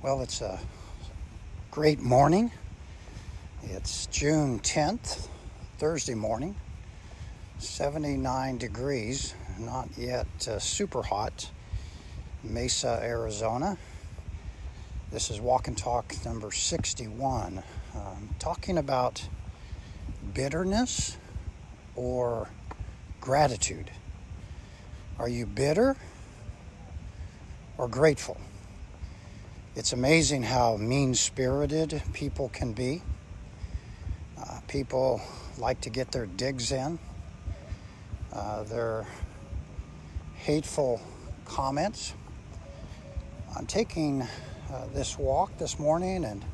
Well, it's a great morning. It's June 10th, Thursday morning. 79 degrees, not yet uh, super hot. Mesa, Arizona. This is Walk and Talk number 61. Um, talking about bitterness or gratitude. Are you bitter or grateful? It's amazing how mean spirited people can be. Uh, people like to get their digs in, uh, their hateful comments. I'm taking uh, this walk this morning, and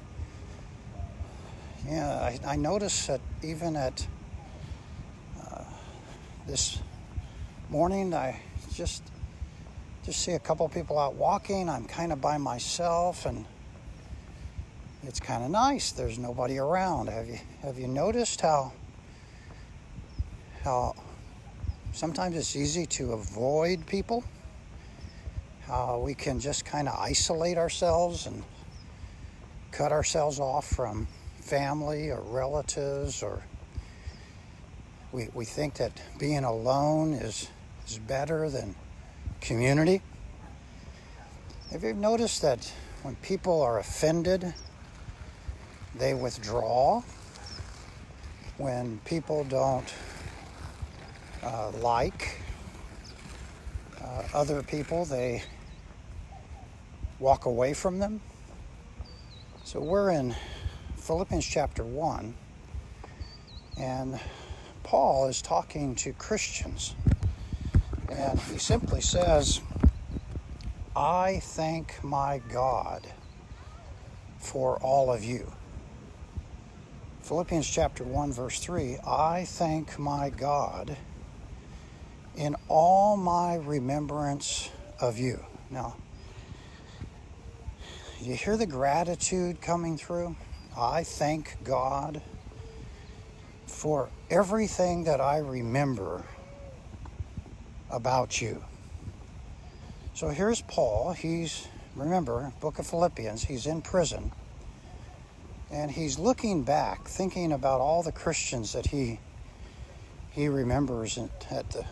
yeah, I, I noticed that even at uh, this morning, I just just see a couple people out walking. I'm kind of by myself and it's kind of nice. There's nobody around. Have you have you noticed how how sometimes it's easy to avoid people? How we can just kind of isolate ourselves and cut ourselves off from family or relatives or we, we think that being alone is is better than community. Have you noticed that when people are offended, they withdraw? When people don't uh, like uh, other people, they walk away from them. So we're in Philippians chapter 1, and Paul is talking to Christians. And he simply says, I thank my God for all of you. Philippians chapter 1, verse 3 I thank my God in all my remembrance of you. Now, you hear the gratitude coming through? I thank God for everything that I remember about you. So here's Paul. He's, remember, book of Philippians, he's in prison. And he's looking back, thinking about all the Christians that he he remembers at the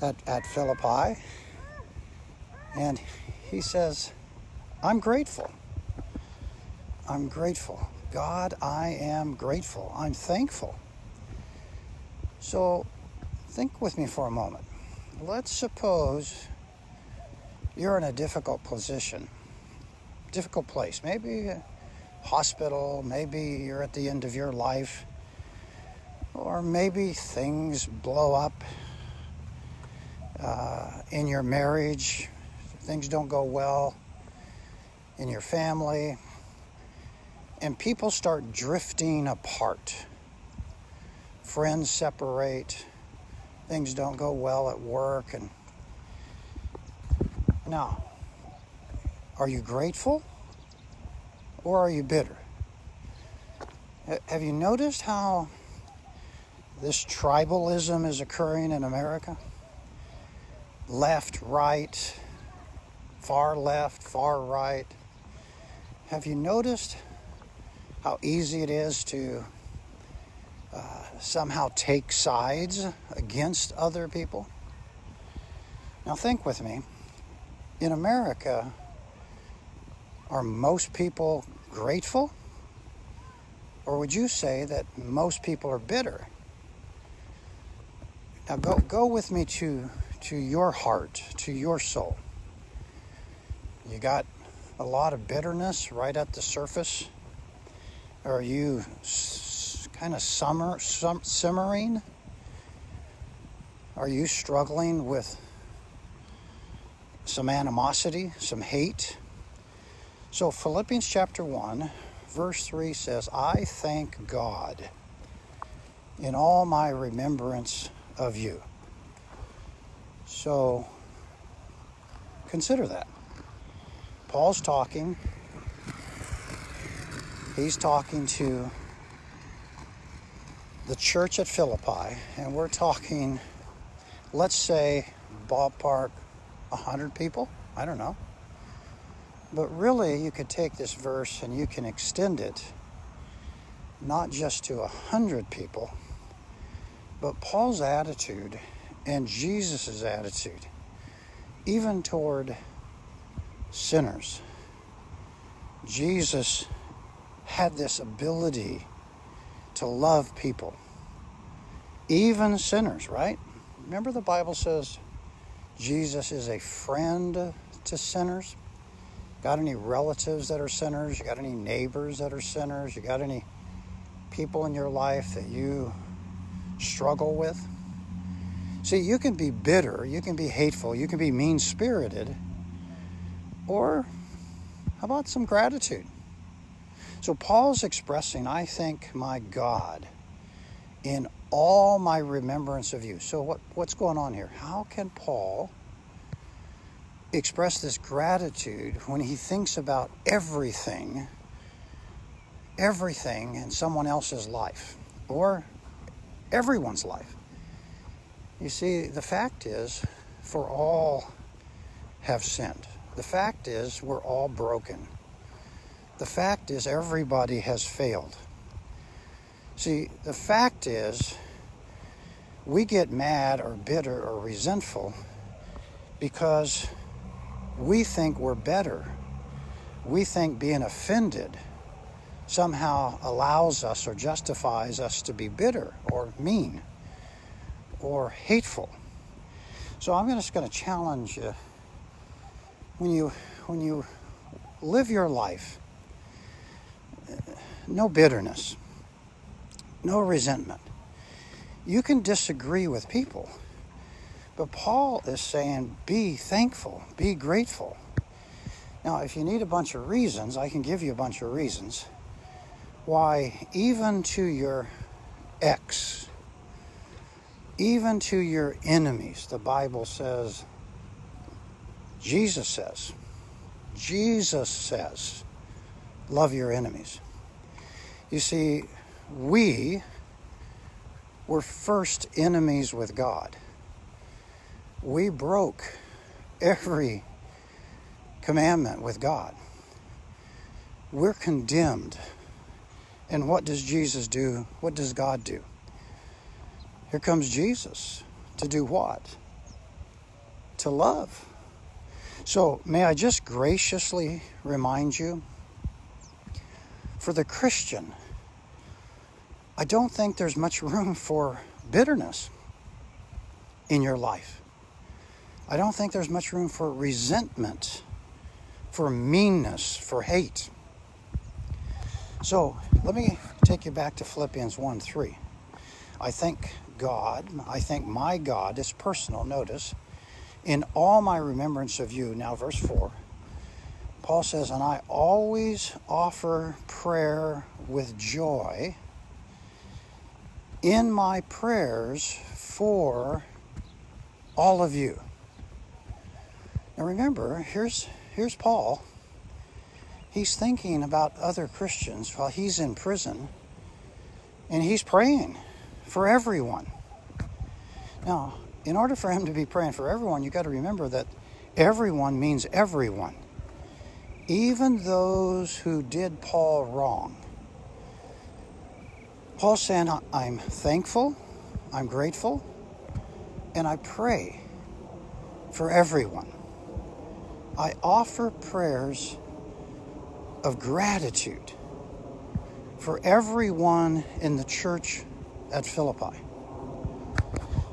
at, at Philippi. And he says, I'm grateful. I'm grateful. God, I am grateful. I'm thankful. So Think with me for a moment. Let's suppose you're in a difficult position, difficult place, maybe a hospital, maybe you're at the end of your life, or maybe things blow up uh, in your marriage, things don't go well in your family, and people start drifting apart. Friends separate things don't go well at work and now are you grateful or are you bitter? Have you noticed how this tribalism is occurring in america? Left right far left far right. Have you noticed how easy it is to uh, somehow take sides against other people. Now, think with me. In America, are most people grateful? Or would you say that most people are bitter? Now, go, go with me to, to your heart, to your soul. You got a lot of bitterness right at the surface? Are you kind of summer, sum, simmering? Are you struggling with some animosity, some hate? So, Philippians chapter 1, verse 3 says, I thank God in all my remembrance of you. So, consider that. Paul's talking. He's talking to the church at Philippi, and we're talking, let's say, ballpark 100 people. I don't know. But really, you could take this verse and you can extend it not just to a hundred people, but Paul's attitude and Jesus' attitude, even toward sinners. Jesus had this ability to love people, even sinners, right? Remember, the Bible says Jesus is a friend to sinners. Got any relatives that are sinners? You got any neighbors that are sinners? You got any people in your life that you struggle with? See, you can be bitter, you can be hateful, you can be mean spirited, or how about some gratitude? So, Paul's expressing, I thank my God in all my remembrance of you. So, what, what's going on here? How can Paul express this gratitude when he thinks about everything, everything in someone else's life or everyone's life? You see, the fact is, for all have sinned. The fact is, we're all broken. The fact is, everybody has failed. See, the fact is, we get mad or bitter or resentful because we think we're better. We think being offended somehow allows us or justifies us to be bitter or mean or hateful. So I'm just going to challenge you when you when you live your life no bitterness no resentment. You can disagree with people, but Paul is saying be thankful, be grateful. Now, if you need a bunch of reasons, I can give you a bunch of reasons why, even to your ex, even to your enemies, the Bible says, Jesus says, Jesus says, love your enemies. You see, we were first enemies with God. We broke every commandment with God. We're condemned. And what does Jesus do? What does God do? Here comes Jesus to do what? To love. So, may I just graciously remind you for the Christian, I don't think there's much room for bitterness in your life. I don't think there's much room for resentment, for meanness, for hate. So let me take you back to Philippians 1 3. I thank God, I thank my God, it's personal, notice, in all my remembrance of you. Now, verse 4, Paul says, And I always offer prayer with joy in my prayers for all of you. Now remember, here's here's Paul. He's thinking about other Christians while he's in prison and he's praying for everyone. Now, in order for him to be praying for everyone, you got to remember that everyone means everyone. Even those who did Paul wrong. Paul's saying, I'm thankful, I'm grateful, and I pray for everyone. I offer prayers of gratitude for everyone in the church at Philippi.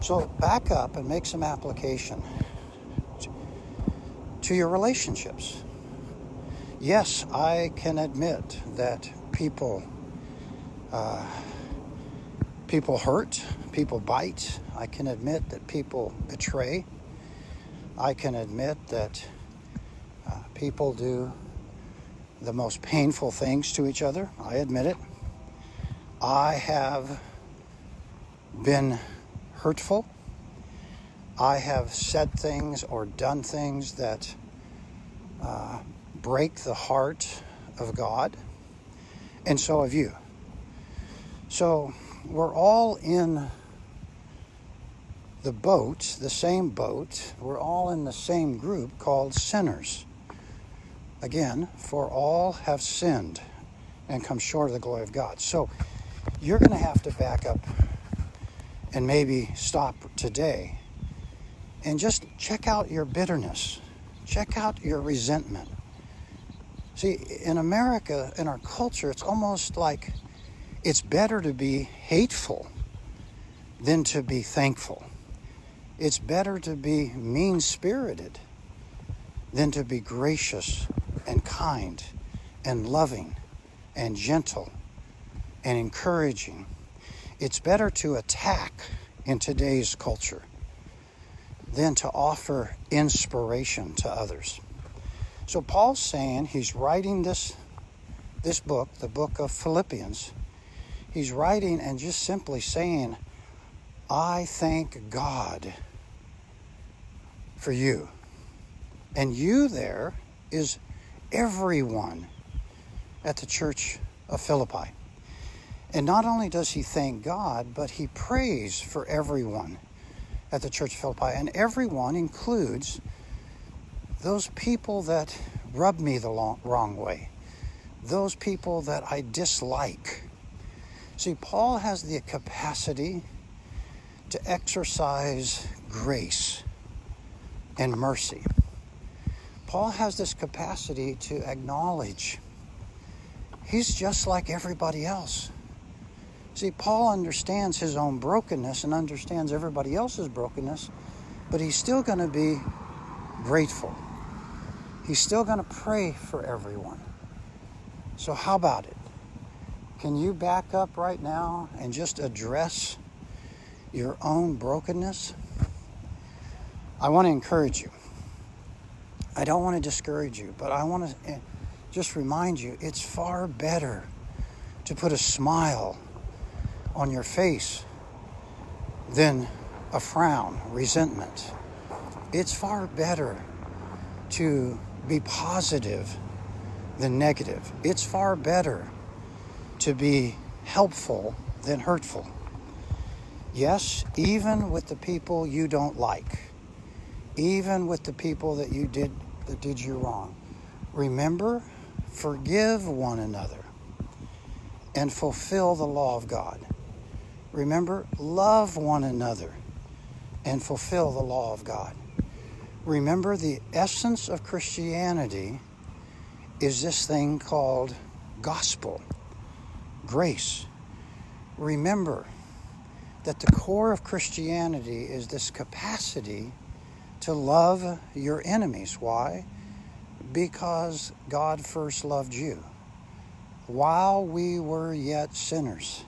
So back up and make some application to your relationships. Yes, I can admit that people uh, people hurt, people bite. I can admit that people betray. I can admit that uh, people do the most painful things to each other. I admit it. I have been hurtful. I have said things or done things that uh, break the heart of God. And so have you. So we're all in the boat, the same boat. We're all in the same group called sinners. Again, for all have sinned and come short of the glory of God. So you're going to have to back up and maybe stop today and just check out your bitterness, check out your resentment. See, in America, in our culture, it's almost like it's better to be hateful than to be thankful. It's better to be mean spirited than to be gracious and kind and loving and gentle and encouraging. It's better to attack in today's culture than to offer inspiration to others. So Paul's saying he's writing this this book, the book of Philippians. He's writing and just simply saying, I thank God for you. And you there is everyone at the church of Philippi. And not only does he thank God, but he prays for everyone at the Church of Philippi. And everyone includes those people that rub me the long, wrong way, those people that I dislike. See, Paul has the capacity to exercise grace and mercy. Paul has this capacity to acknowledge he's just like everybody else. See, Paul understands his own brokenness and understands everybody else's brokenness, but he's still going to be grateful. He's still going to pray for everyone. So, how about it? Can you back up right now and just address your own brokenness? I want to encourage you. I don't want to discourage you, but I want to eh, just remind you it's far better to put a smile on your face than a frown, resentment. It's far better to be positive than negative. It's far better to be helpful than hurtful. Yes, even with the people you don't like, even with the people that you did that did you wrong. Remember, forgive one another and fulfill the law of God. Remember, love one another and fulfill the law of God. Remember, the essence of Christianity is this thing called gospel, grace. Remember that the core of Christianity is this capacity to love your enemies. Why? Because God first loved you while we were yet sinners.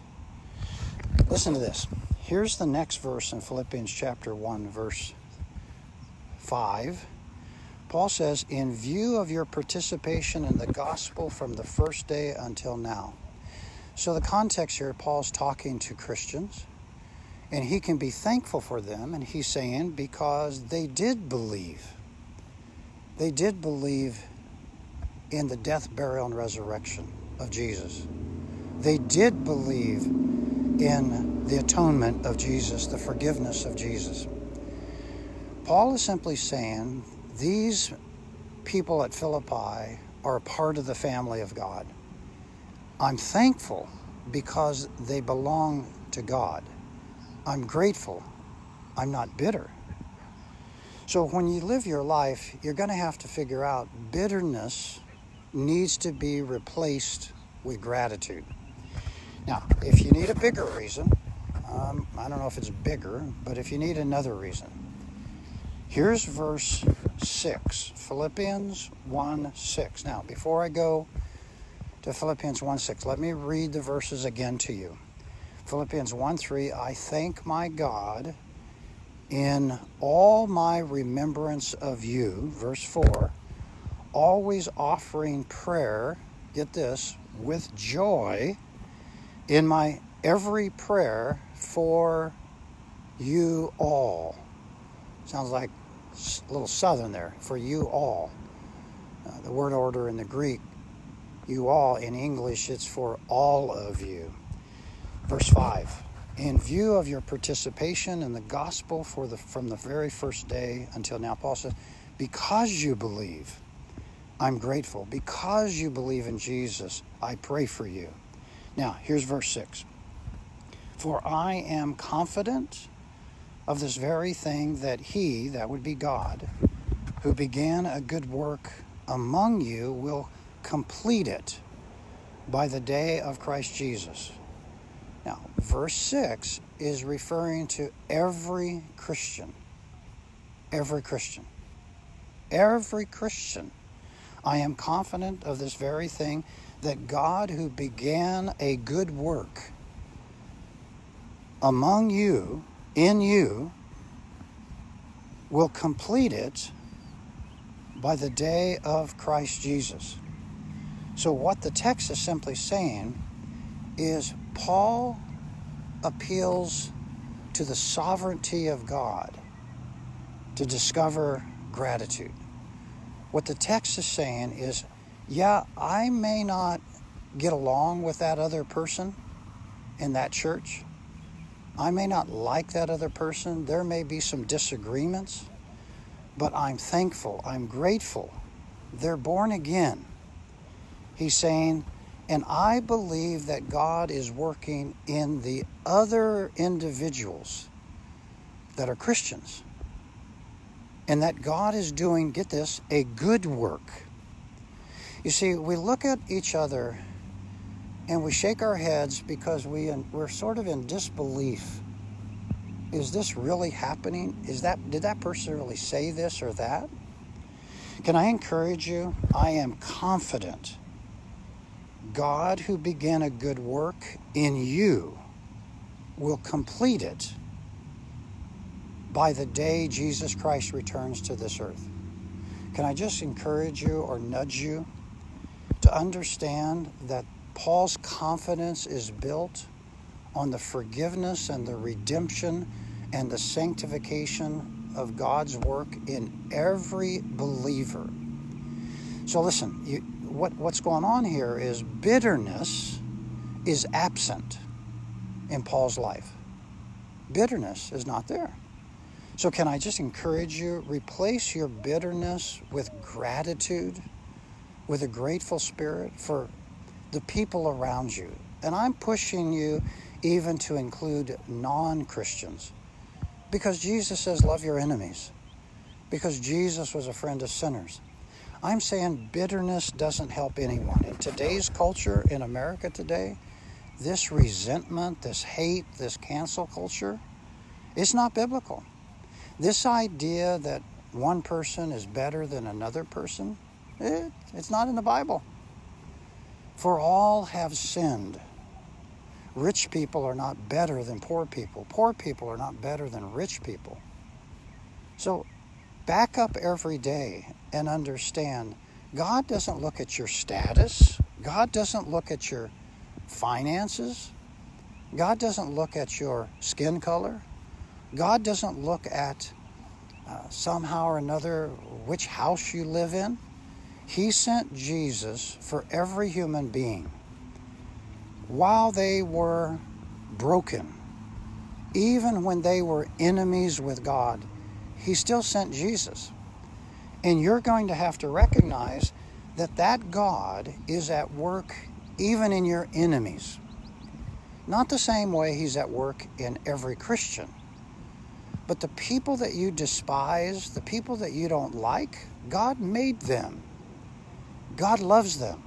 Listen to this. Here's the next verse in Philippians chapter 1, verse 5. Paul says, In view of your participation in the gospel from the first day until now. So, the context here, Paul's talking to Christians, and he can be thankful for them, and he's saying, because they did believe. They did believe in the death, burial, and resurrection of Jesus. They did believe in the atonement of Jesus, the forgiveness of Jesus. Paul is simply saying these people at Philippi are part of the family of God. I'm thankful because they belong to God. I'm grateful. I'm not bitter. So when you live your life, you're going to have to figure out bitterness needs to be replaced with gratitude. Now, if you need a bigger reason, um, I don't know if it's bigger, but if you need another reason, here's verse 6, Philippians 1 6. Now, before I go to Philippians 1 6, let me read the verses again to you. Philippians 1 3, I thank my God in all my remembrance of you, verse 4, always offering prayer, get this, with joy in my every prayer for you all. Sounds like a little southern there, for you all. Uh, the word order in the Greek, you all, in English, it's for all of you. Verse 5 In view of your participation in the gospel for the, from the very first day until now, Paul says, because you believe, I'm grateful. Because you believe in Jesus, I pray for you. Now, here's verse 6 For I am confident of this very thing that He, that would be God, who began a good work among you, will complete it by the day of Christ Jesus. Now, verse 6 is referring to every Christian. Every Christian. Every Christian. I am confident of this very thing that God, who began a good work among you, in you, will complete it by the day of Christ Jesus. So, what the text is simply saying is Paul appeals to the sovereignty of God to discover gratitude. What the text is saying is, yeah, I may not get along with that other person in that church. I may not like that other person. There may be some disagreements, but I'm thankful. I'm grateful. They're born again. He's saying, and I believe that God is working in the other individuals that are Christians. And that God is doing, get this, a good work. You see, we look at each other and we shake our heads because we, we're sort of in disbelief. Is this really happening? Is that did that person really say this or that? Can I encourage you? I am confident God who began a good work in you will complete it by the day Jesus Christ returns to this earth. Can I just encourage you or nudge you to understand that Paul's confidence is built on the forgiveness and the redemption and the sanctification of God's work in every believer. So listen, you, what, what's going on here is bitterness is absent in Paul's life. Bitterness is not there. So, can I just encourage you? Replace your bitterness with gratitude, with a grateful spirit for the people around you. And I'm pushing you even to include non Christians because Jesus says, Love your enemies, because Jesus was a friend of sinners. I'm saying bitterness doesn't help anyone. In today's culture, in America today, this resentment, this hate, this cancel culture, it's not biblical. This idea that one person is better than another person, it, it's not in the Bible. For all have sinned. Rich people are not better than poor people. Poor people are not better than rich people. So back up every day and understand God doesn't look at your status, God doesn't look at your finances, God doesn't look at your skin color, God doesn't look at uh, somehow or another which house you live in. He sent Jesus for every human being while they were broken, even when they were enemies with God he still sent Jesus. And you're going to have to recognize that that God is at work even in your enemies. Not the same way he's at work in every Christian. But the people that you despise, the people that you don't like, God made them. God loves them.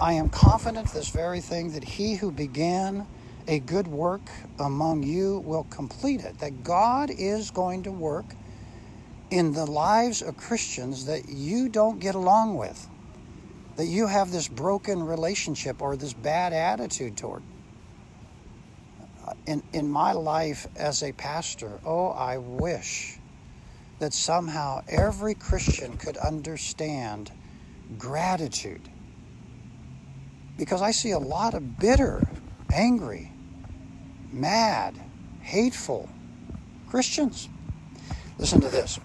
I am confident this very thing that he who began a good work among you will complete it. That God is going to work in the lives of Christians that you don't get along with, that you have this broken relationship or this bad attitude toward. In, in my life as a pastor, oh, I wish that somehow every Christian could understand gratitude. Because I see a lot of bitter, angry, mad, hateful Christians. Listen to this.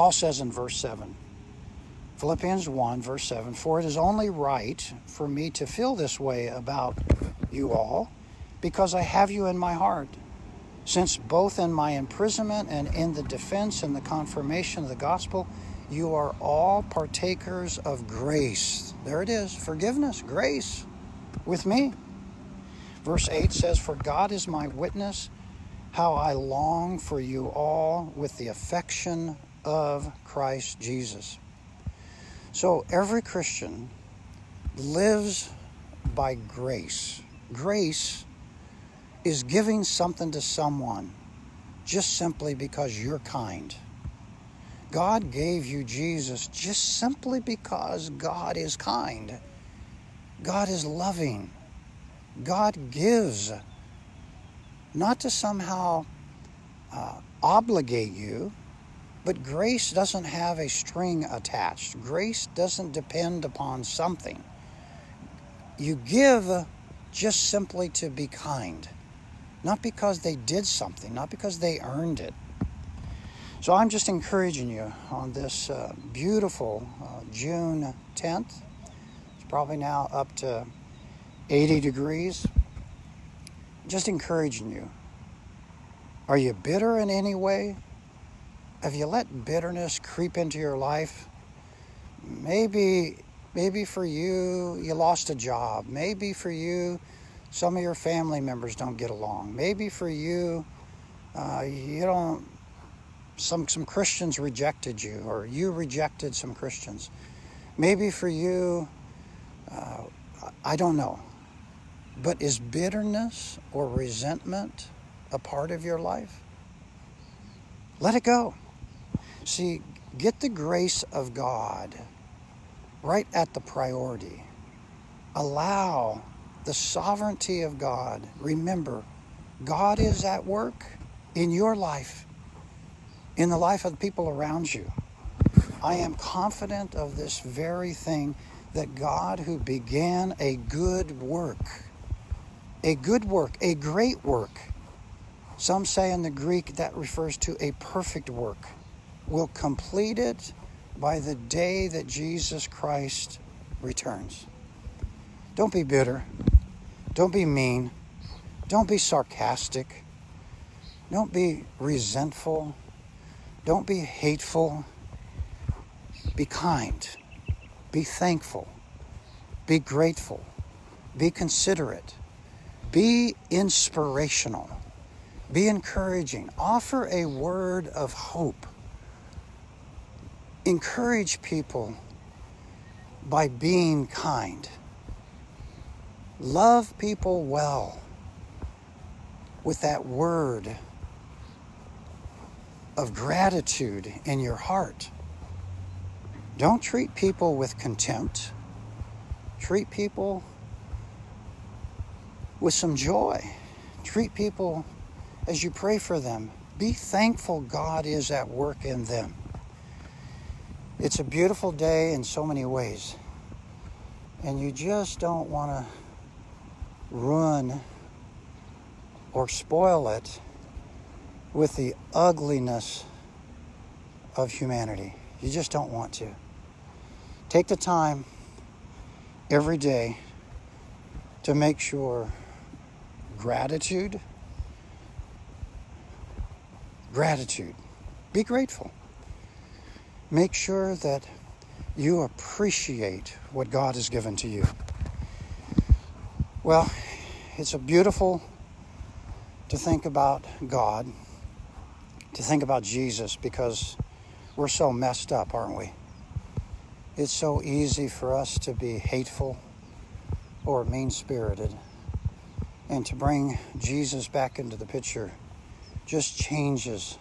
Paul says in verse 7, Philippians 1, verse 7 For it is only right for me to feel this way about you all, because I have you in my heart. Since both in my imprisonment and in the defense and the confirmation of the gospel, you are all partakers of grace. There it is forgiveness, grace with me. Verse 8 says, For God is my witness, how I long for you all with the affection of Christ Jesus. So every Christian lives by grace. Grace is giving something to someone just simply because you're kind. God gave you Jesus just simply because God is kind. God is loving. God gives, not to somehow uh, obligate you, but grace doesn't have a string attached. Grace doesn't depend upon something. You give just simply to be kind, not because they did something, not because they earned it. So I'm just encouraging you on this uh, beautiful uh, June 10th. It's probably now up to 80 degrees. Just encouraging you. Are you bitter in any way? Have you let bitterness creep into your life? Maybe maybe for you you lost a job. Maybe for you some of your family members don't get along. Maybe for you uh, you don't some some Christians rejected you, or you rejected some Christians. Maybe for you, uh, I don't know. But is bitterness or resentment a part of your life? Let it go. See, get the grace of God right at the priority. Allow the sovereignty of God. Remember, God is at work in your life in the life of the people around you. I am confident of this very thing that God, who began a good work, a good work, a great work, some say in the Greek that refers to a perfect work, will complete it by the day that Jesus Christ returns. Don't be bitter. Don't be mean. Don't be sarcastic. Don't be resentful. Don't be hateful. Be kind. Be thankful. Be grateful. Be considerate. Be inspirational. Be encouraging. Offer a word of hope. Encourage people by being kind. Love people well with that word of gratitude in your heart. Don't treat people with contempt. Treat people with some joy. Treat people as you pray for them. Be thankful God is at work in them. It's a beautiful day in so many ways. And you just don't want to ruin or spoil it with the ugliness of humanity. You just don't want to. Take the time every day to make sure gratitude, gratitude, be grateful. Make sure that you appreciate what God has given to you. Well, it's a beautiful to think about God to think about Jesus because we're so messed up, aren't we? It's so easy for us to be hateful or mean spirited. And to bring Jesus back into the picture just changes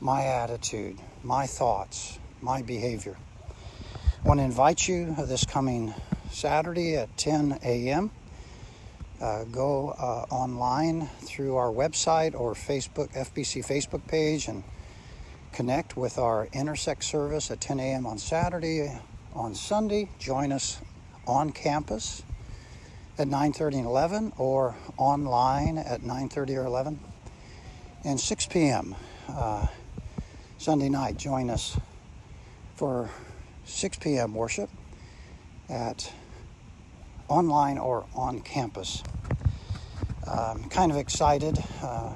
my attitude, my thoughts, my behavior. I want to invite you this coming Saturday at 10 a.m uh, go uh, online through our website or Facebook, FBC Facebook page, and connect with our intersect service at 10 a.m. on Saturday. On Sunday, join us on campus at 9:30 and 11, or online at 9:30 or 11. And 6 p.m. Uh, Sunday night, join us for 6 p.m. worship at online or on campus. I'm kind of excited. Uh,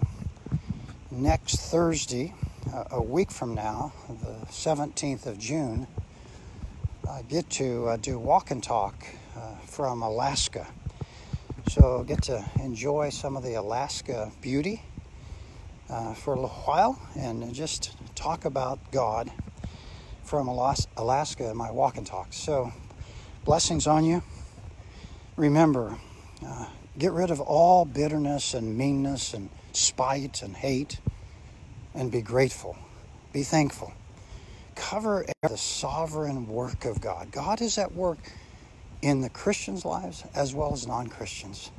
next Thursday, uh, a week from now, the 17th of June, I get to uh, do walk and talk uh, from Alaska. So get to enjoy some of the Alaska beauty uh, for a little while and just talk about God from Alaska in my walk and talk. So blessings on you. Remember, uh, get rid of all bitterness and meanness and spite and hate and be grateful. Be thankful. Cover the sovereign work of God. God is at work in the Christians' lives as well as non Christians.